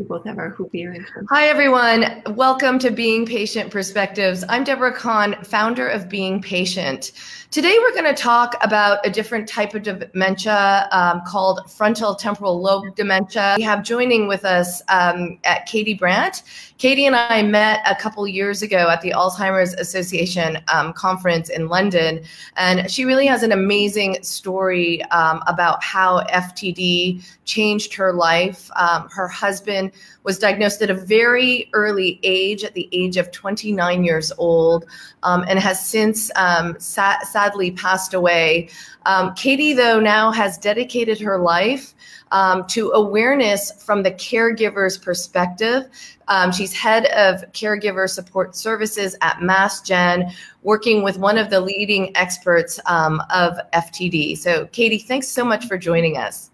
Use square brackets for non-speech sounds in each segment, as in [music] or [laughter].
We both have our hoop earrings. Hi, everyone. Welcome to Being Patient Perspectives. I'm Deborah Kan, founder of Being Patient. Today, we're going to talk about a different type of dementia um, called frontal temporal lobe dementia. We have joining with us um, at Katie Brandt. Katie and I met a couple years ago at the Alzheimer's Association um, conference in London, and she really has an amazing story um, about how FTD changed her life. Um, her husband was diagnosed at a very early age, at the age of 29 years old, um, and has since um, sa- sadly passed away. Um, Katie, though, now has dedicated her life um, to awareness from the caregiver's perspective. Um, she's head of caregiver support services at MassGen, working with one of the leading experts um, of FTD. So, Katie, thanks so much for joining us.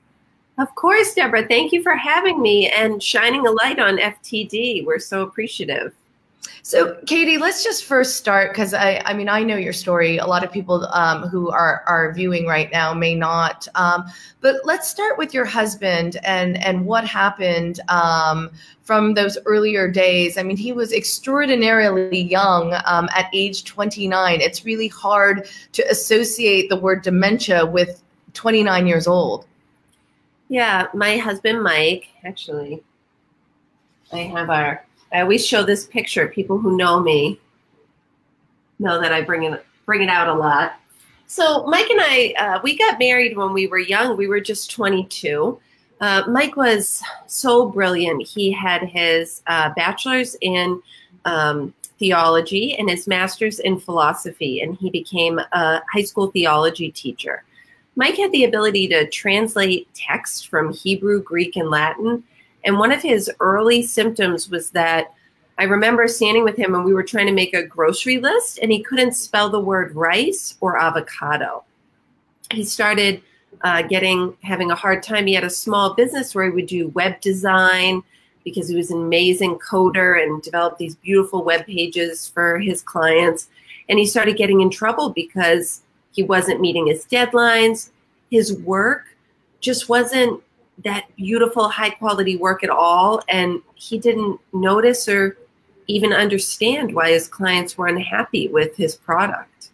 Of course, Deborah. Thank you for having me and shining a light on FTD. We're so appreciative. So, Katie, let's just first start because I, I mean, I know your story. A lot of people um, who are are viewing right now may not. Um, but let's start with your husband and and what happened um, from those earlier days. I mean, he was extraordinarily young um, at age 29. It's really hard to associate the word dementia with 29 years old. Yeah, my husband Mike. Actually, I have our I always show this picture. People who know me know that I bring it bring it out a lot. So Mike and I, uh, we got married when we were young. We were just 22. Uh, Mike was so brilliant. He had his uh, bachelor's in um, theology and his master's in philosophy, and he became a high school theology teacher. Mike had the ability to translate text from Hebrew, Greek, and Latin and one of his early symptoms was that I remember standing with him and we were trying to make a grocery list and he couldn't spell the word rice or avocado. He started uh, getting having a hard time. He had a small business where he would do web design because he was an amazing coder and developed these beautiful web pages for his clients. And he started getting in trouble because he wasn't meeting his deadlines. His work just wasn't that beautiful high quality work at all. And he didn't notice or even understand why his clients were unhappy with his product.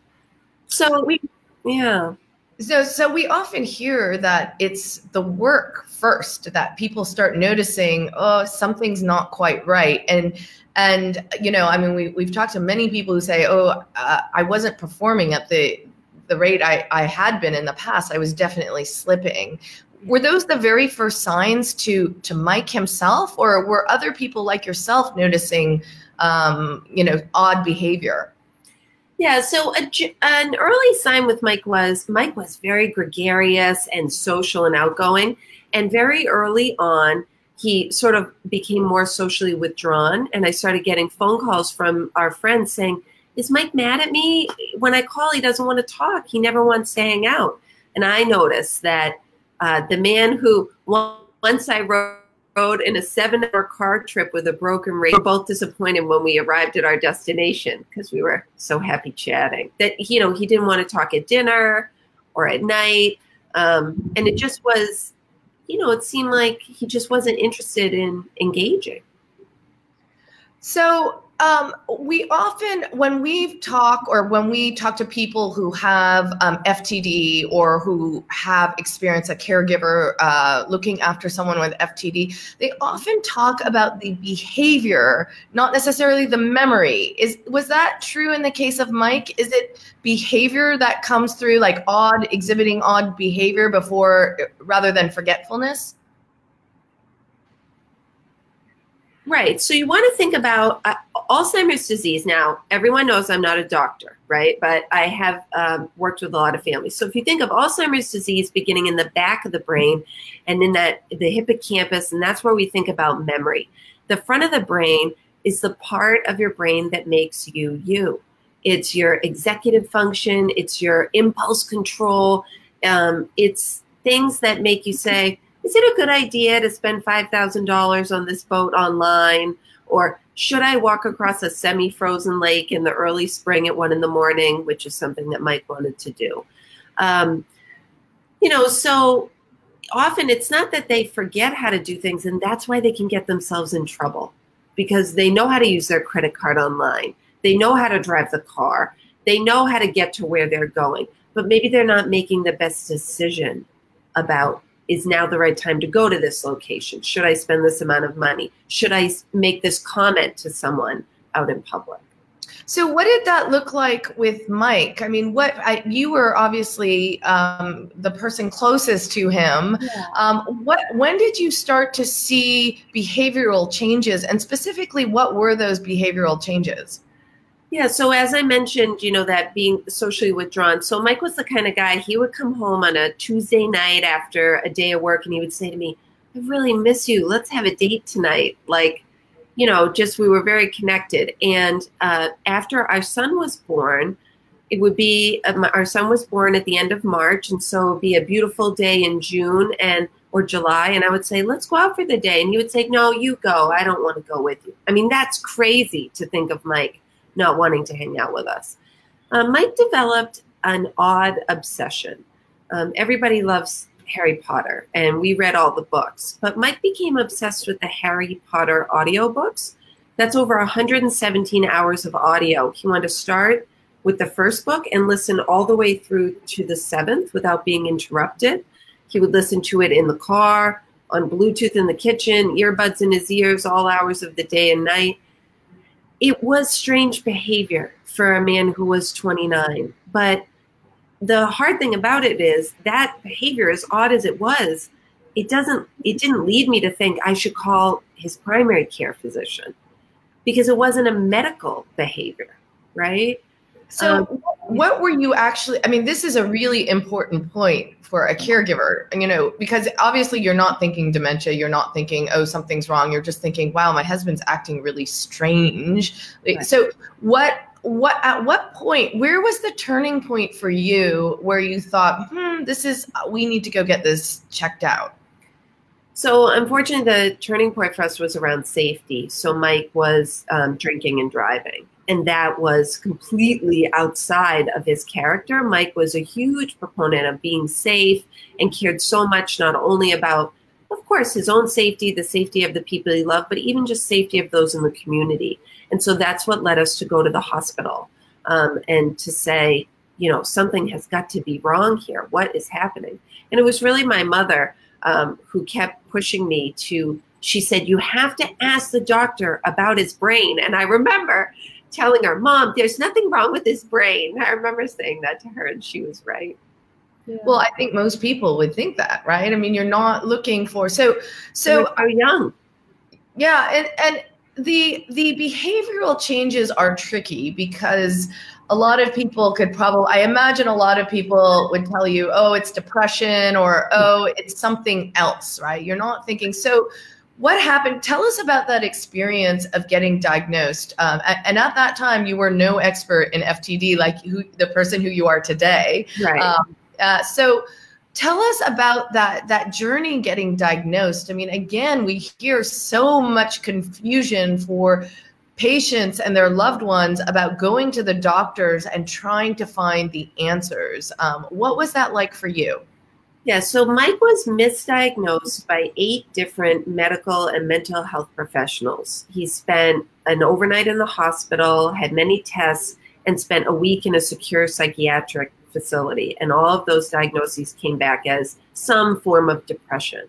So we yeah. So so we often hear that it's the work first that people start noticing oh something's not quite right. And and you know i mean we, we've talked to many people who say oh uh, i wasn't performing at the the rate I, I had been in the past i was definitely slipping were those the very first signs to to Mike himself, or were other people like yourself noticing, um, you know, odd behavior? Yeah, so a, an early sign with Mike was Mike was very gregarious and social and outgoing, and very early on he sort of became more socially withdrawn. And I started getting phone calls from our friends saying, "Is Mike mad at me? When I call, he doesn't want to talk. He never wants to hang out." And I noticed that uh, the man who once I rode, in a seven-hour car trip with a broken radio. We were both disappointed when we arrived at our destination because we were so happy chatting. That you know he didn't want to talk at dinner or at night, um, and it just was, you know, it seemed like he just wasn't interested in engaging. So um, we often, when we talk or when we talk to people who have um, FTD or who have experienced a caregiver uh, looking after someone with FTD, they often talk about the behavior, not necessarily the memory. Is was that true in the case of Mike? Is it behavior that comes through, like odd, exhibiting odd behavior before, rather than forgetfulness? Right. So you want to think about uh, Alzheimer's disease. Now, everyone knows I'm not a doctor, right? But I have um, worked with a lot of families. So if you think of Alzheimer's disease beginning in the back of the brain and in that the hippocampus, and that's where we think about memory. The front of the brain is the part of your brain that makes you you. It's your executive function. It's your impulse control. Um, it's things that make you say, is it a good idea to spend $5,000 on this boat online? Or should I walk across a semi frozen lake in the early spring at one in the morning, which is something that Mike wanted to do? Um, you know, so often it's not that they forget how to do things, and that's why they can get themselves in trouble because they know how to use their credit card online. They know how to drive the car. They know how to get to where they're going, but maybe they're not making the best decision about is now the right time to go to this location? Should I spend this amount of money? Should I make this comment to someone out in public? So, what did that look like with Mike? I mean, what I, you were obviously um, the person closest to him. Yeah. Um, what when did you start to see behavioral changes, and specifically, what were those behavioral changes? Yeah, so as I mentioned, you know, that being socially withdrawn. So Mike was the kind of guy, he would come home on a Tuesday night after a day of work and he would say to me, I really miss you. Let's have a date tonight. Like, you know, just we were very connected. And uh, after our son was born, it would be uh, our son was born at the end of March, and so it would be a beautiful day in June and or July, and I would say, "Let's go out for the day," and he would say, "No, you go. I don't want to go with you." I mean, that's crazy to think of Mike not wanting to hang out with us. Um, Mike developed an odd obsession. Um, everybody loves Harry Potter, and we read all the books, but Mike became obsessed with the Harry Potter audiobooks. That's over 117 hours of audio. He wanted to start with the first book and listen all the way through to the seventh without being interrupted. He would listen to it in the car, on Bluetooth in the kitchen, earbuds in his ears all hours of the day and night it was strange behavior for a man who was 29. But the hard thing about it is that behavior, as odd as it was, it doesn't it didn't lead me to think I should call his primary care physician because it wasn't a medical behavior, right? So, um, what were you actually? I mean, this is a really important point for a caregiver, you know, because obviously you're not thinking dementia, you're not thinking, oh, something's wrong. You're just thinking, wow, my husband's acting really strange. Right. So, what, what, at what point, where was the turning point for you where you thought, hmm, this is, we need to go get this checked out? So, unfortunately, the turning point for us was around safety. So, Mike was um, drinking and driving and that was completely outside of his character. Mike was a huge proponent of being safe and cared so much not only about, of course, his own safety, the safety of the people he loved, but even just safety of those in the community. And so that's what led us to go to the hospital um, and to say, you know, something has got to be wrong here. What is happening? And it was really my mother um, who kept pushing me to. She said, You have to ask the doctor about his brain. And I remember telling our Mom, there's nothing wrong with his brain. I remember saying that to her, and she was right. Yeah. Well, I think most people would think that, right? I mean, you're not looking for so so are young. Yeah, and and the the behavioral changes are tricky because a lot of people could probably I imagine a lot of people would tell you, "Oh, it's depression," or hmm. "Oh, it's something else," right? You're not thinking so what happened? Tell us about that experience of getting diagnosed. Um, and at that time you were no expert in ftd like who, the person who you are today. Right. Um, uh, so tell us about that that journey getting diagnosed. I mean again we hear so much confusion for patients and their loved ones about going to the doctors and trying to find the answers. Um, what was that like for you yeah, so Mike was misdiagnosed by eight different medical and mental health professionals. He spent an overnight in the hospital, had many tests, and spent a week in a secure psychiatric facility. And all of those diagnoses came back as some form of depression.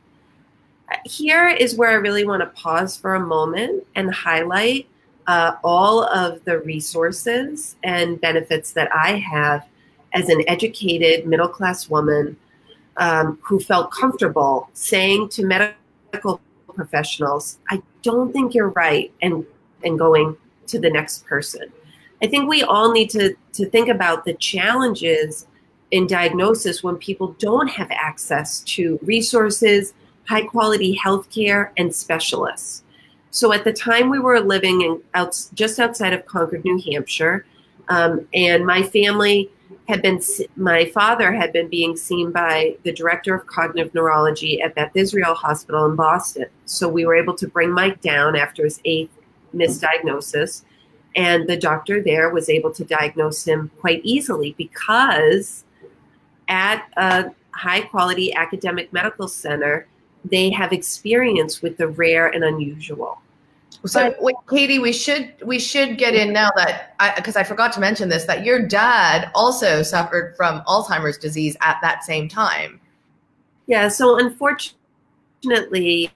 Here is where I really want to pause for a moment and highlight uh, all of the resources and benefits that I have as an educated middle class woman um, who felt comfortable saying to medical professionals, I don't think you're right, and, and going to the next person. I think we all need to, to think about the challenges in diagnosis when people don't have access to resources, high quality healthcare, and specialists. So at the time we were living in out, just outside of Concord, New Hampshire, um, and my family had been my father had been being seen by the director of cognitive neurology at Beth Israel Hospital in Boston. So we were able to bring Mike down after his eighth misdiagnosis, and the doctor there was able to diagnose him quite easily because at a high quality academic medical center, they have experience with the rare and unusual. So wait, Katie, we should we should get in now that because I, I, forgot to mention this that your dad also suffered from Alzheimer's disease at that same time. Yeah. So unfortunately,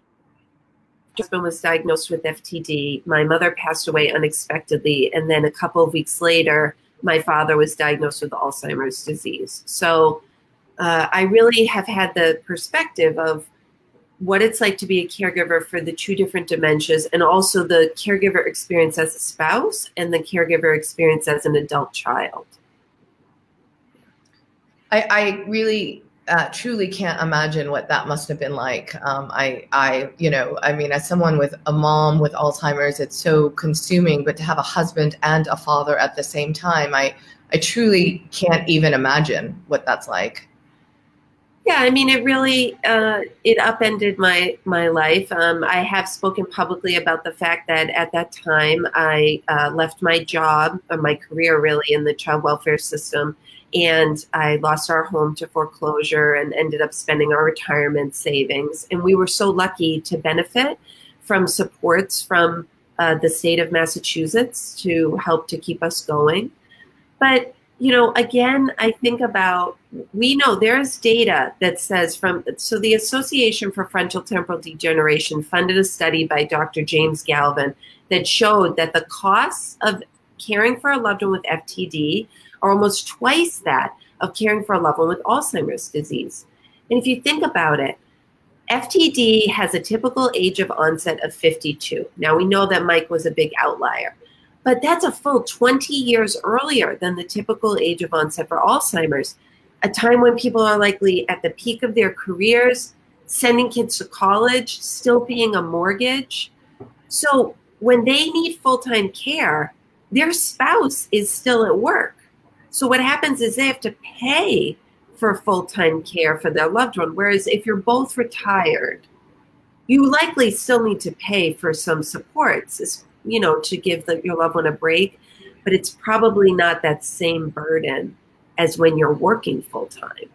husband was diagnosed with FTD. My mother passed away unexpectedly, and then a couple of weeks later, my father was diagnosed with Alzheimer's disease. So uh, I really have had the perspective of what it's like to be a caregiver for the two different dementias and also the caregiver experience as a spouse and the caregiver experience as an adult child. I, I really uh, truly can't imagine what that must have been like. Um, I, I, you know, I mean, as someone with a mom with Alzheimer's, it's so consuming. But to have a husband and a father at the same time, I, I truly can't even imagine what that's like. Yeah, I mean, it really uh, it upended my my life. Um, I have spoken publicly about the fact that at that time I uh, left my job or my career really in the child welfare system, and I lost our home to foreclosure and ended up spending our retirement savings. And we were so lucky to benefit from supports from uh, the state of Massachusetts to help to keep us going. But you know, again, I think about we know there's data that says from so the Association for Frontal Temporal Degeneration funded a study by Dr. James Galvin that showed that the costs of caring for a loved one with FTD are almost twice that of caring for a loved one with Alzheimer's disease. And if you think about it, FTD has a typical age of onset of 52. Now we know that Mike was a big outlier. But that's a full 20 years earlier than the typical age of onset for Alzheimer's, a time when people are likely at the peak of their careers, sending kids to college, still paying a mortgage. So when they need full time care, their spouse is still at work. So what happens is they have to pay for full time care for their loved one. Whereas if you're both retired, you likely still need to pay for some supports, you know, to give the, your loved one a break, but it's probably not that same burden as when you're working full time.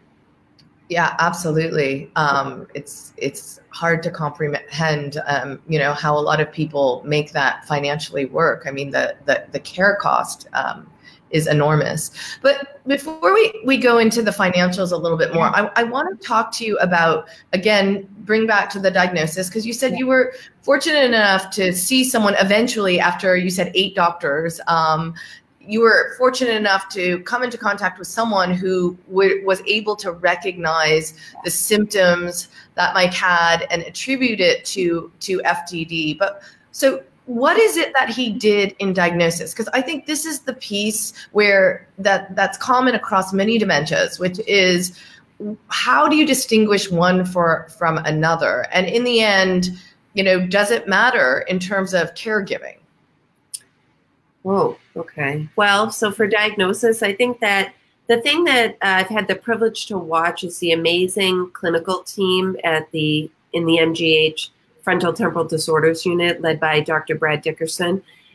Yeah, absolutely. Um, it's it's hard to comprehend, um, you know, how a lot of people make that financially work. I mean, the the, the care cost um, is enormous. But before we, we go into the financials a little bit more, I, I want to talk to you about, again, bring back to the diagnosis, because you said you were fortunate enough to see someone eventually after you said eight doctors. Um, you were fortunate enough to come into contact with someone who w- was able to recognize the symptoms that Mike had and attribute it to to FTD. But so what is it that he did in diagnosis? Because i think this is the piece where that that's common across many dementias which is how do you distinguish one for from another? And in the end you know does it matter in terms of caregiving? Whoa okay. Well so for diagnosis i think that the thing that uh, i've had the privilege to watch is the amazing clinical team at the in the mgh frontal temporal disorders unit led by Dr. Brad Dickerson.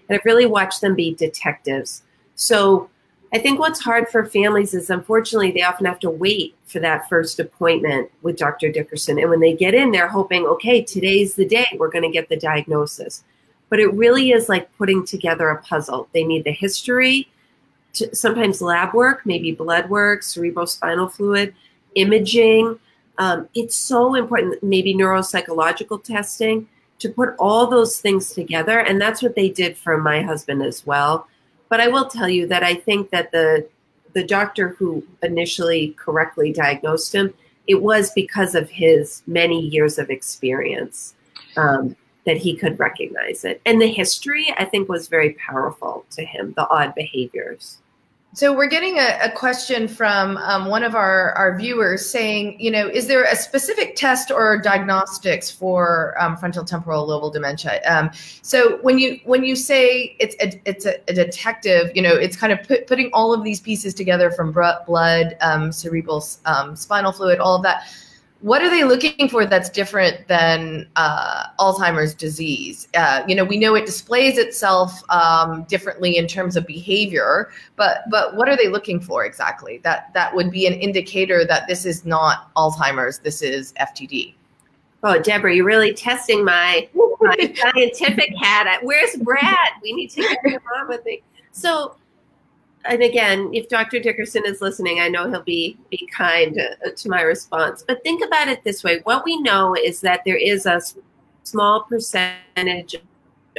And I've really watched them be detectives. So I think what's hard for families is unfortunately they often have to wait for that first appointment with Dr. Dickerson. And when they get in, they're hoping, okay, today's the day we're going to get the diagnosis. But it really is like putting together a puzzle. They need the history, sometimes lab work, maybe blood work, cerebrospinal fluid, imaging, um, it's so important, maybe neuropsychological testing, to put all those things together. And that's what they did for my husband as well. But I will tell you that I think that the the doctor who initially correctly diagnosed him, it was because of his many years of experience um, that he could recognize it. And the history, I think, was very powerful to him, the odd behaviors. So we're getting a, a question from um, one of our, our viewers saying, you know, is there a specific test or diagnostics for um, frontal temporal lobar dementia? Um, so when you when you say it's a, it's a, a detective, you know, it's kind of put, putting all of these pieces together from blood, um, cerebral um, spinal fluid, all of that. What are they looking for that's different than uh, Alzheimer's disease? Uh, you know, we know it displays itself um, differently in terms of behavior, but but what are they looking for exactly? That that would be an indicator that this is not Alzheimer's. This is FTD. Oh, Deborah, you're really testing my, my [laughs] scientific hat. Where's Brad? We need to get him on with me. So and again, if Dr. Dickerson is listening, I know he'll be be kind to, to, my response. But think about it this way: what we know is that there is a small percentage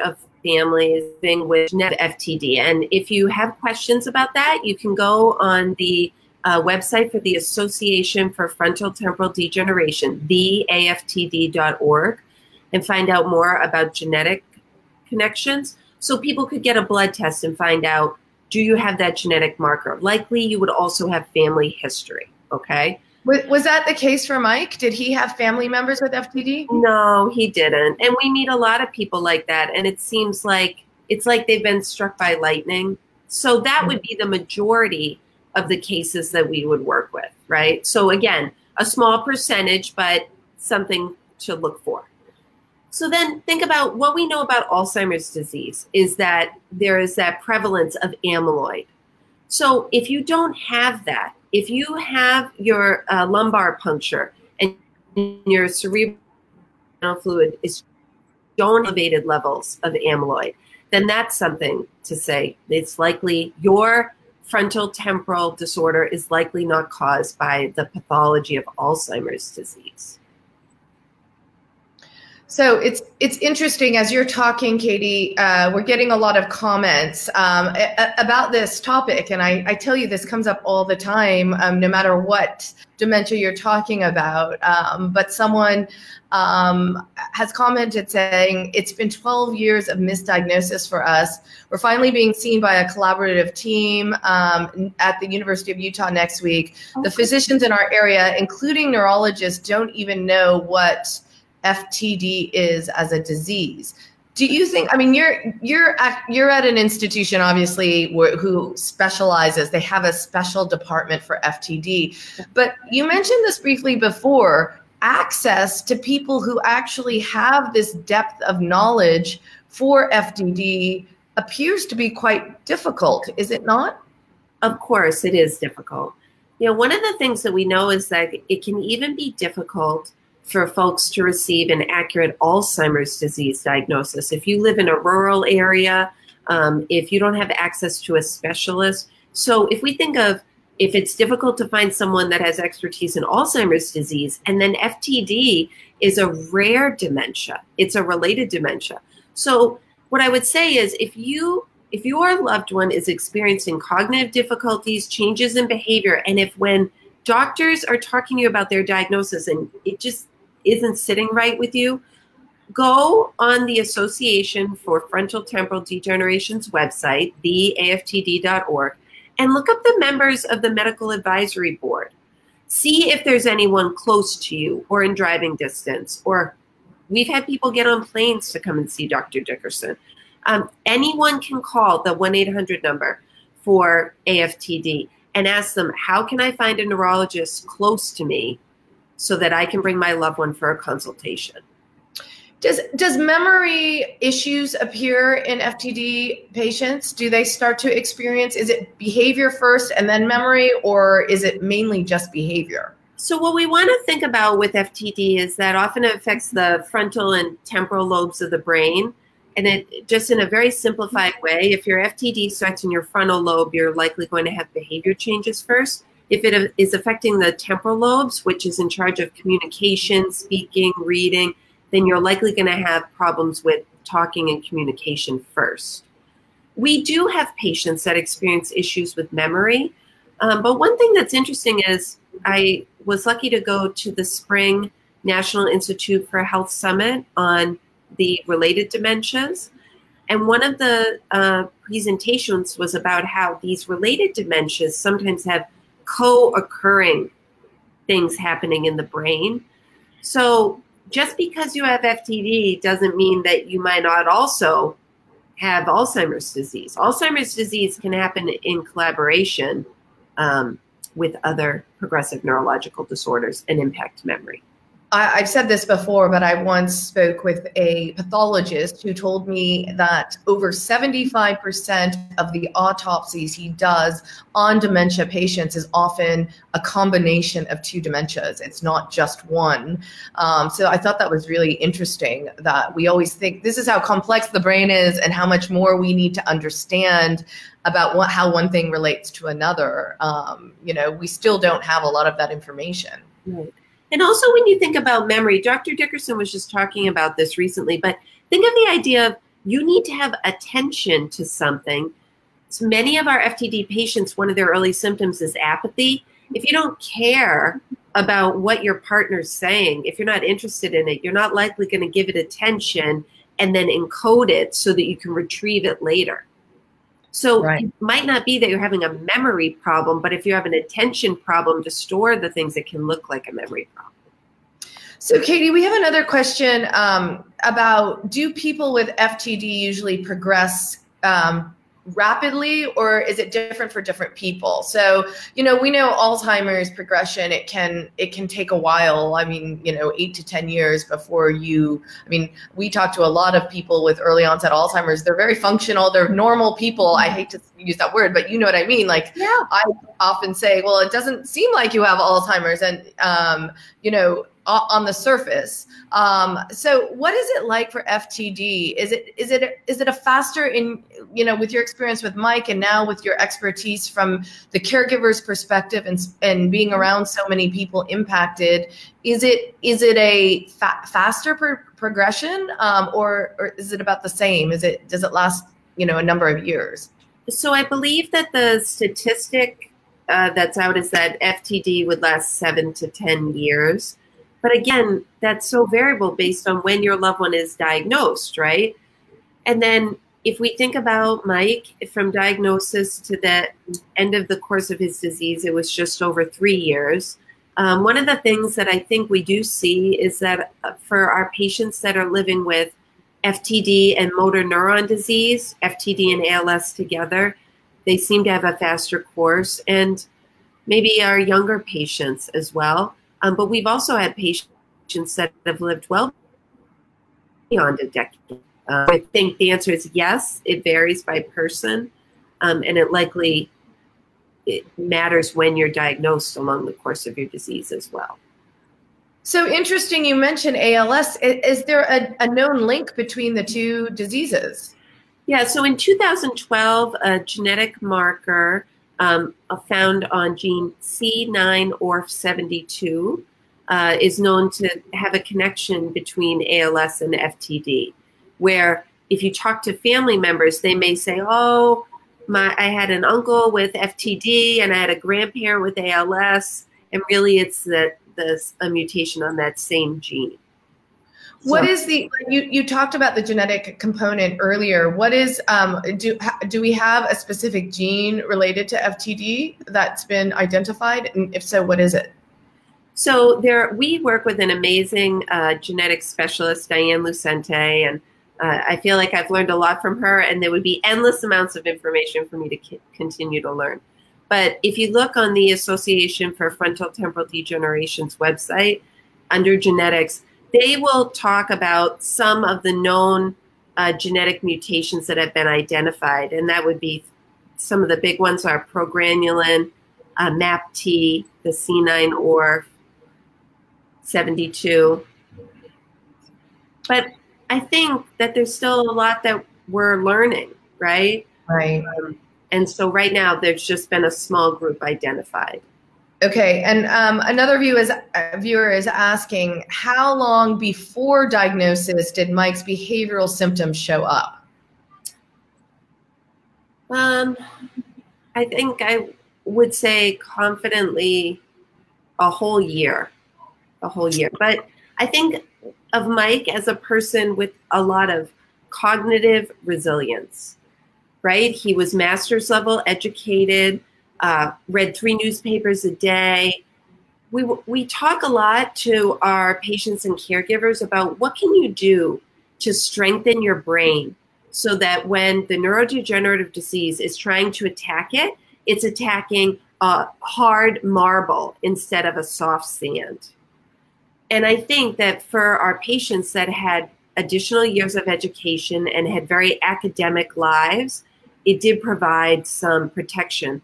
of families living with net FTD, and if you have questions about that, you can go on the uh, website for the Association for Frontal Temporal Degeneration, theaftd.org, and find out more about genetic connections. So people could get a blood test and find out do you have that genetic marker? Likely you would also have family history. Okay. Was that the case for Mike? Did he have family members with FTD? No, he didn't. And we meet a lot of people like that. And it seems like it's like they've been struck by lightning. So that would be the majority of the cases that we would work with, right? So again, a small percentage, but something to look for. So then think about what we know about Alzheimer's disease is that there is that prevalence of amyloid. So if you don't have that, if you have your uh, lumbar puncture and your cerebral fluid is showing elevated levels of amyloid, then that's something to say. It's likely your frontal temporal disorder is likely not caused by the pathology of Alzheimer's disease. So it's it's interesting as you're talking, Katie. Uh, we're getting a lot of comments um, a- about this topic, and I, I, tell you this comes up all the time, um, no matter what dementia you're talking about. Um, but someone um, has commented saying it's been 12 years of misdiagnosis for us. We're finally being seen by a collaborative team um, at the University of Utah next week. The physicians in our area, including neurologists, don't even know what FTD is as a disease. Do you think? I mean, you're you're at, you're at an institution, obviously, where, who specializes. They have a special department for FTD, but you mentioned this briefly before. Access to people who actually have this depth of knowledge for FTD appears to be quite difficult, is it not? Of course, it is difficult. You know, one of the things that we know is that it can even be difficult for folks to receive an accurate Alzheimer's disease diagnosis. If you live in a rural area, um, if you don't have access to a specialist. So if we think of if it's difficult to find someone that has expertise in Alzheimer's disease, and then FTD is a rare dementia, it's a related dementia. So what I would say is if you if your loved one is experiencing cognitive difficulties, changes in behavior, and if when doctors are talking to you about their diagnosis and it just isn't sitting right with you, go on the Association for Frontal Temporal Degeneration's website, theaftd.org, and look up the members of the Medical Advisory Board. See if there's anyone close to you or in driving distance. Or we've had people get on planes to come and see Dr. Dickerson. Um, anyone can call the 1 800 number for AFTD and ask them, How can I find a neurologist close to me so that I can bring my loved one for a consultation. Does does memory issues appear in FTD patients? Do they start to experience is it behavior first and then memory or is it mainly just behavior? So what we want to think about with FTD is that often it affects the frontal and temporal lobes of the brain and it just in a very simplified way if your FTD starts in your frontal lobe you're likely going to have behavior changes first if it is affecting the temporal lobes, which is in charge of communication, speaking, reading, then you're likely going to have problems with talking and communication first. We do have patients that experience issues with memory. Um, but one thing that's interesting is I was lucky to go to the spring National Institute for Health Summit on the related dementias. And one of the uh, presentations was about how these related dementias sometimes have co-occurring things happening in the brain. So just because you have FTD doesn't mean that you might not also have Alzheimer's disease. Alzheimer's disease can happen in collaboration um, with other progressive neurological disorders and impact memory. I, have said this before, but I once spoke with a pathologist who told me that over 75% of the autopsies he does on dementia patients is often a combination of two dementias. It's not just one. Um, so I thought that was really interesting that we always think this is how complex the brain is and how much more we need to understand about what, how one thing relates to another. Um, you know, we still don't have a lot of that information. Right. And also, when you think about memory, Dr. Dickerson was just talking about this recently, but think of the idea of you need to have attention to something. So many of our FTD patients, one of their early symptoms is apathy. If you don't care about what your partner's saying, if you're not interested in it, you're not likely going to give it attention and then encode it so that you can retrieve it later. So right. it might not be that you're having a memory problem, but if you have an attention problem to store the things, it can look like a memory problem. So, Katie, we have another question um, about do people with FTD usually progress um, rapidly or is it different for different people? So you know we know alzheimer's progression it can it can take a while. I mean you know 8 to 10 years before you i mean we talk to a lot of people with early onset alzheimer's. They're very functional. They're normal people. I hate to use that word but you know what i mean. Like yeah. i often say well it doesn't seem like you have alzheimer's. And um, you know on the surface. Um, so what is it like for FTD? Is it is it is it a faster in you know with your experience with Mike and now with your expertise from the caregiver's perspective and and being around so many people impacted? Is it is it a fa- faster pro- progression um, or or is it about the same? Is it does it last you know a number of years? So I believe that the statistic uh, that's out is that FTD would last seven to ten years. But again, that's so variable based on when your loved one is diagnosed, right? And then if we think about Mike, from diagnosis to the end of the course of his disease, it was just over three years. Um, one of the things that I think we do see is that uh, for our patients that are living with FTD and motor neuron disease, FTD and ALS together, they seem to have a faster course. And maybe our younger patients as well. Um, but we've also had patients that have lived well beyond a decade. Uh, I think the answer is yes. It varies by person, um, and it likely it matters when you're diagnosed along the course of your disease as well. So interesting, you mentioned ALS. Is, is there a, a known link between the two diseases? Yeah, so in 2012, a genetic marker um, found on gene C9orf72 uh, is known to have a connection between ALS and FTD, where if you talk to family members, they may say, "Oh, my, I had an uncle with FTD and I had a grandparent with ALS," and really, it's that a mutation on that same gene. What is the you you talked about the genetic component earlier? What is um do do we have a specific gene related to FTD that's been identified? And if so, what is it? So there, we work with an amazing uh, genetic specialist, Diane Lucente, and uh, I feel like I've learned a lot from her. And there would be endless amounts of information for me to c- continue to learn. But if you look on the Association for Frontal Temporal Degeneration's website under genetics, they will talk about some of the known uh, genetic mutations that have been identified, and that would be some of the big ones are progranulin, uh, MAPT, the C9orf, 72. But I think that there's still a lot that we're learning, right? Right. Um, and so right now, there's just been a small group identified. Okay, and um, another view is, uh, viewer is asking, how long before diagnosis did Mike's behavioral symptoms show up? Um, I think I would say confidently a whole year, a whole year. But I think of Mike as a person with a lot of cognitive resilience, right? He was master's level educated uh, read three newspapers a day. We, we talk a lot to our patients and caregivers about what can you do to strengthen your brain so that when the neurodegenerative disease is trying to attack it, it's attacking a hard marble instead of a soft sand. And I think that for our patients that had additional years of education and had very academic lives, it did provide some protection.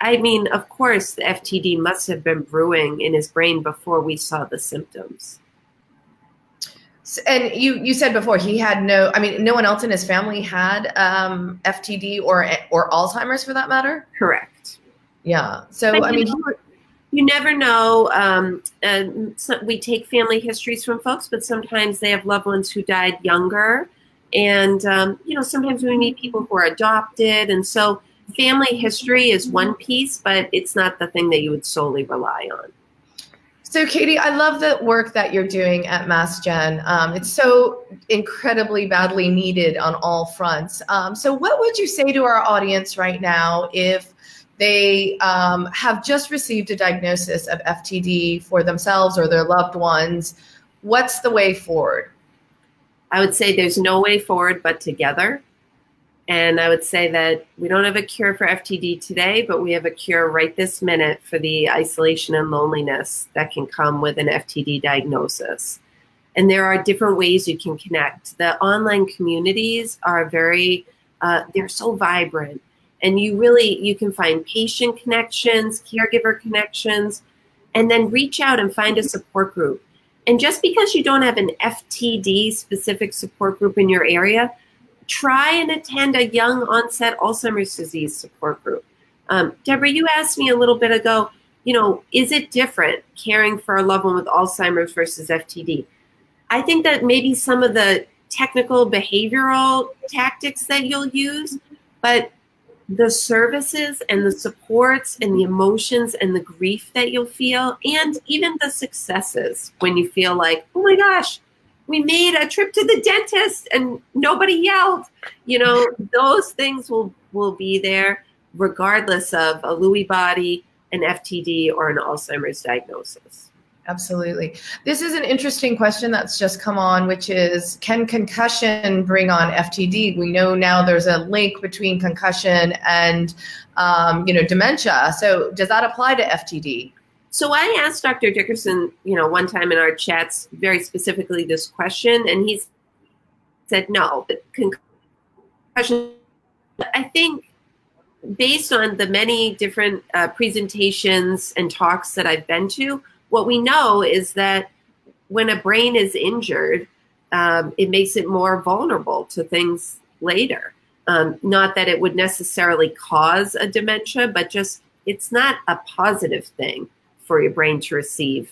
I mean, of course, the FTD must have been brewing in his brain before we saw the symptoms. And you you said before he had no. I mean, no one else in his family had um, FTD or or Alzheimer's for that matter. Correct. Yeah. So I mean, know, you never know. Um, so we take family histories from folks, but sometimes they have loved ones who died younger, and um, you know sometimes we meet people who are adopted, and so family history is one piece, but it's not the thing that you would solely rely on. So, Katie, I love the work that you're doing at Mass Gen. Um, it's so incredibly badly needed on all fronts. Um, so, what would you say to our audience right now if they um, have just received a diagnosis of FTD for themselves or their loved ones? What's the way forward? I would say there's no way forward but together. And I would say that we don't have a cure for FTD today, but we have a cure right this minute for the isolation and loneliness that can come with an FTD diagnosis. And there are different ways you can connect. The online communities are very, uh, they're so vibrant. And you really, you can find patient connections, caregiver connections, and then reach out and find a support group. And just because you don't have an FTD specific support group in your area, try and attend a young onset Alzheimer's disease support group. Um, Deborah, you asked me a little bit ago, you know, is it different caring for a loved one with Alzheimer's versus FTD? I think that maybe some of the technical behavioral tactics that you'll use, but the services and the supports and the emotions and the grief that you'll feel, and even the successes when you feel like, oh my gosh, we made a trip to the dentist and nobody yelled. You know, those things will will be there regardless of a Lewy body, an FTD, or an Alzheimer's diagnosis. Absolutely. This is an interesting question that's just come on, which is can concussion bring on FTD? We know now there's a link between concussion and um, you know dementia. So does that apply to FTD? So I asked Dr. Dickerson, you know, one time in our chats very specifically this question, and he said no. Concussion, I think based on the many different uh, presentations and talks that I've been to, what we know is that when a brain is injured, um, it makes it more vulnerable to things later. Um, not that it would necessarily cause a dementia, but just it's not a positive thing for your brain to receive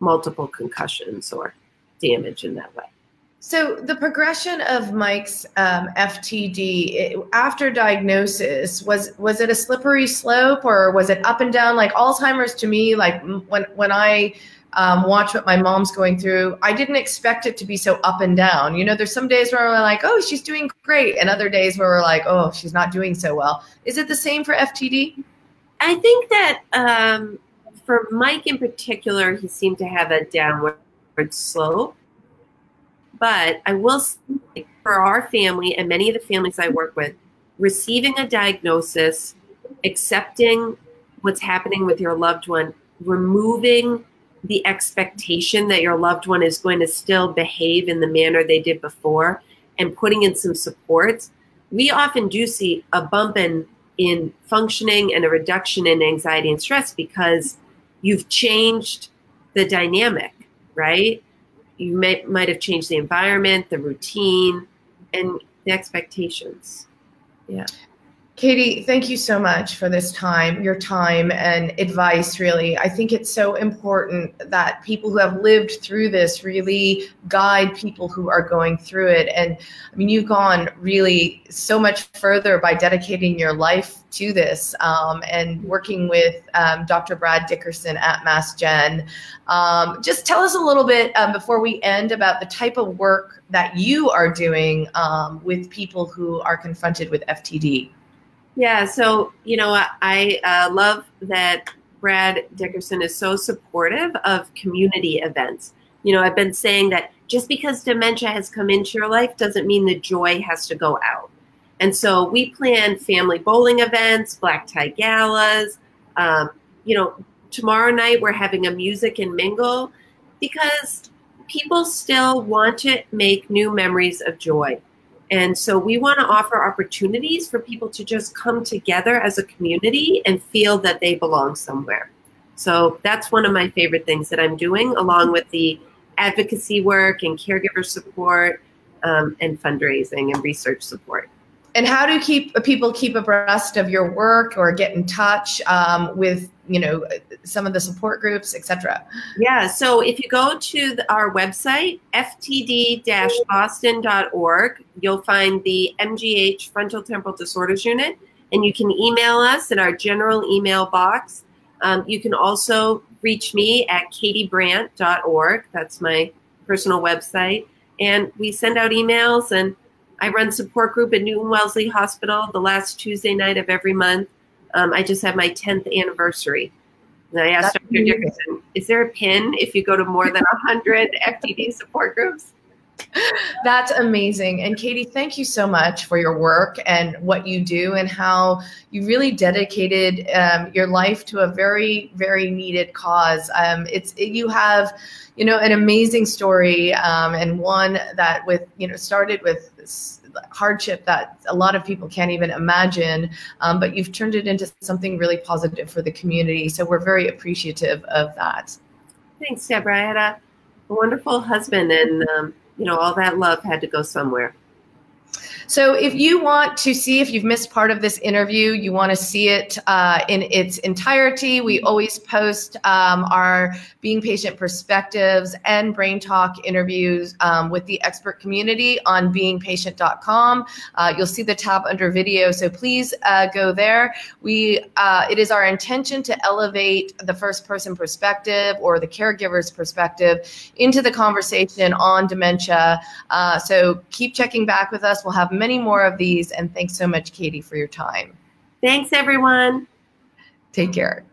multiple concussions or damage in that way. So the progression of Mike's um, FTD it, after diagnosis was was it a slippery slope or was it up and down? Like Alzheimer's to me, like when when I um, watch what my mom's going through, I didn't expect it to be so up and down. You know, there's some days where we're like, oh, she's doing great, and other days where we're like, oh, she's not doing so well. Is it the same for FTD? I think that um, for Mike in particular, he seemed to have a downward slope. But I will say for our family and many of the families I work with, receiving a diagnosis, accepting what's happening with your loved one, removing the expectation that your loved one is going to still behave in the manner they did before, and putting in some supports, we often do see a bump in in functioning and a reduction in anxiety and stress because you've changed the dynamic, right? You may, might have changed the environment, the routine, and the expectations. Yeah. Katie, thank you so much for this time, your time and advice, really. I think it's so important that people who have lived through this really guide people who are going through it. And I mean, you've gone really so much further by dedicating your life to this um, and working with um, Dr. Brad Dickerson at Mass Gen. Um, just tell us a little bit um, before we end about the type of work that you are doing um, with people who are confronted with FTD. Yeah, so you know, I uh, love that Brad Dickerson is so supportive of community events. You know, I've been saying that just because dementia has come into your life doesn't mean the joy has to go out. And so we plan family bowling events, black tie galas. Um, you know, tomorrow night we're having a music and mingle. Because people still want to make new memories of joy. And so we want to offer opportunities for people to just come together as a community and feel that they belong somewhere. So that's one of my favorite things that I'm doing, along with the advocacy work and caregiver support um, and fundraising and research support. And how do keep people keep abreast of your work or get in touch um, with you know some of the support groups, etc.? Yeah, so if you go to the, our website ftd-boston.org, you'll find the MGH Frontal Temporal Disorders Unit, and you can email us in our general email box. Um, you can also reach me at katiebrandt.org. That's my personal website. And we send out emails, and I run support group at Newton Wellesley Hospital the last Tuesday night of every month. Um, I just had my 10th anniversary. And I asked That's Dr. Dickerson, is there a pin if you go to more than 100 FTD support groups? [laughs] That's amazing. And Katie, thank you so much for your work and what you do and how you really dedicated um, your life to a very, very needed cause. Um, it's you have, you know, an amazing story um, and one that with you know started with hardship that a lot of people can't even imagine, um, but you've turned it into something really positive for the community. So we're very appreciative of that. Thanks, Deborah. I had a wonderful husband and um, you know, all that love had to go somewhere. So, if you want to see if you've missed part of this interview, you want to see it uh, in its entirety, we always post um, our Being Patient Perspectives and Brain Talk interviews um, with the expert community on beingpatient.com. Uh, you'll see the tab under video, so please uh, go there. We uh, it is our intention to elevate the first person perspective or the caregiver's perspective into the conversation on dementia. Uh, so keep checking back with us. We'll have many more of these. And thanks so much, Katie, for your time. Thanks, everyone. Take care.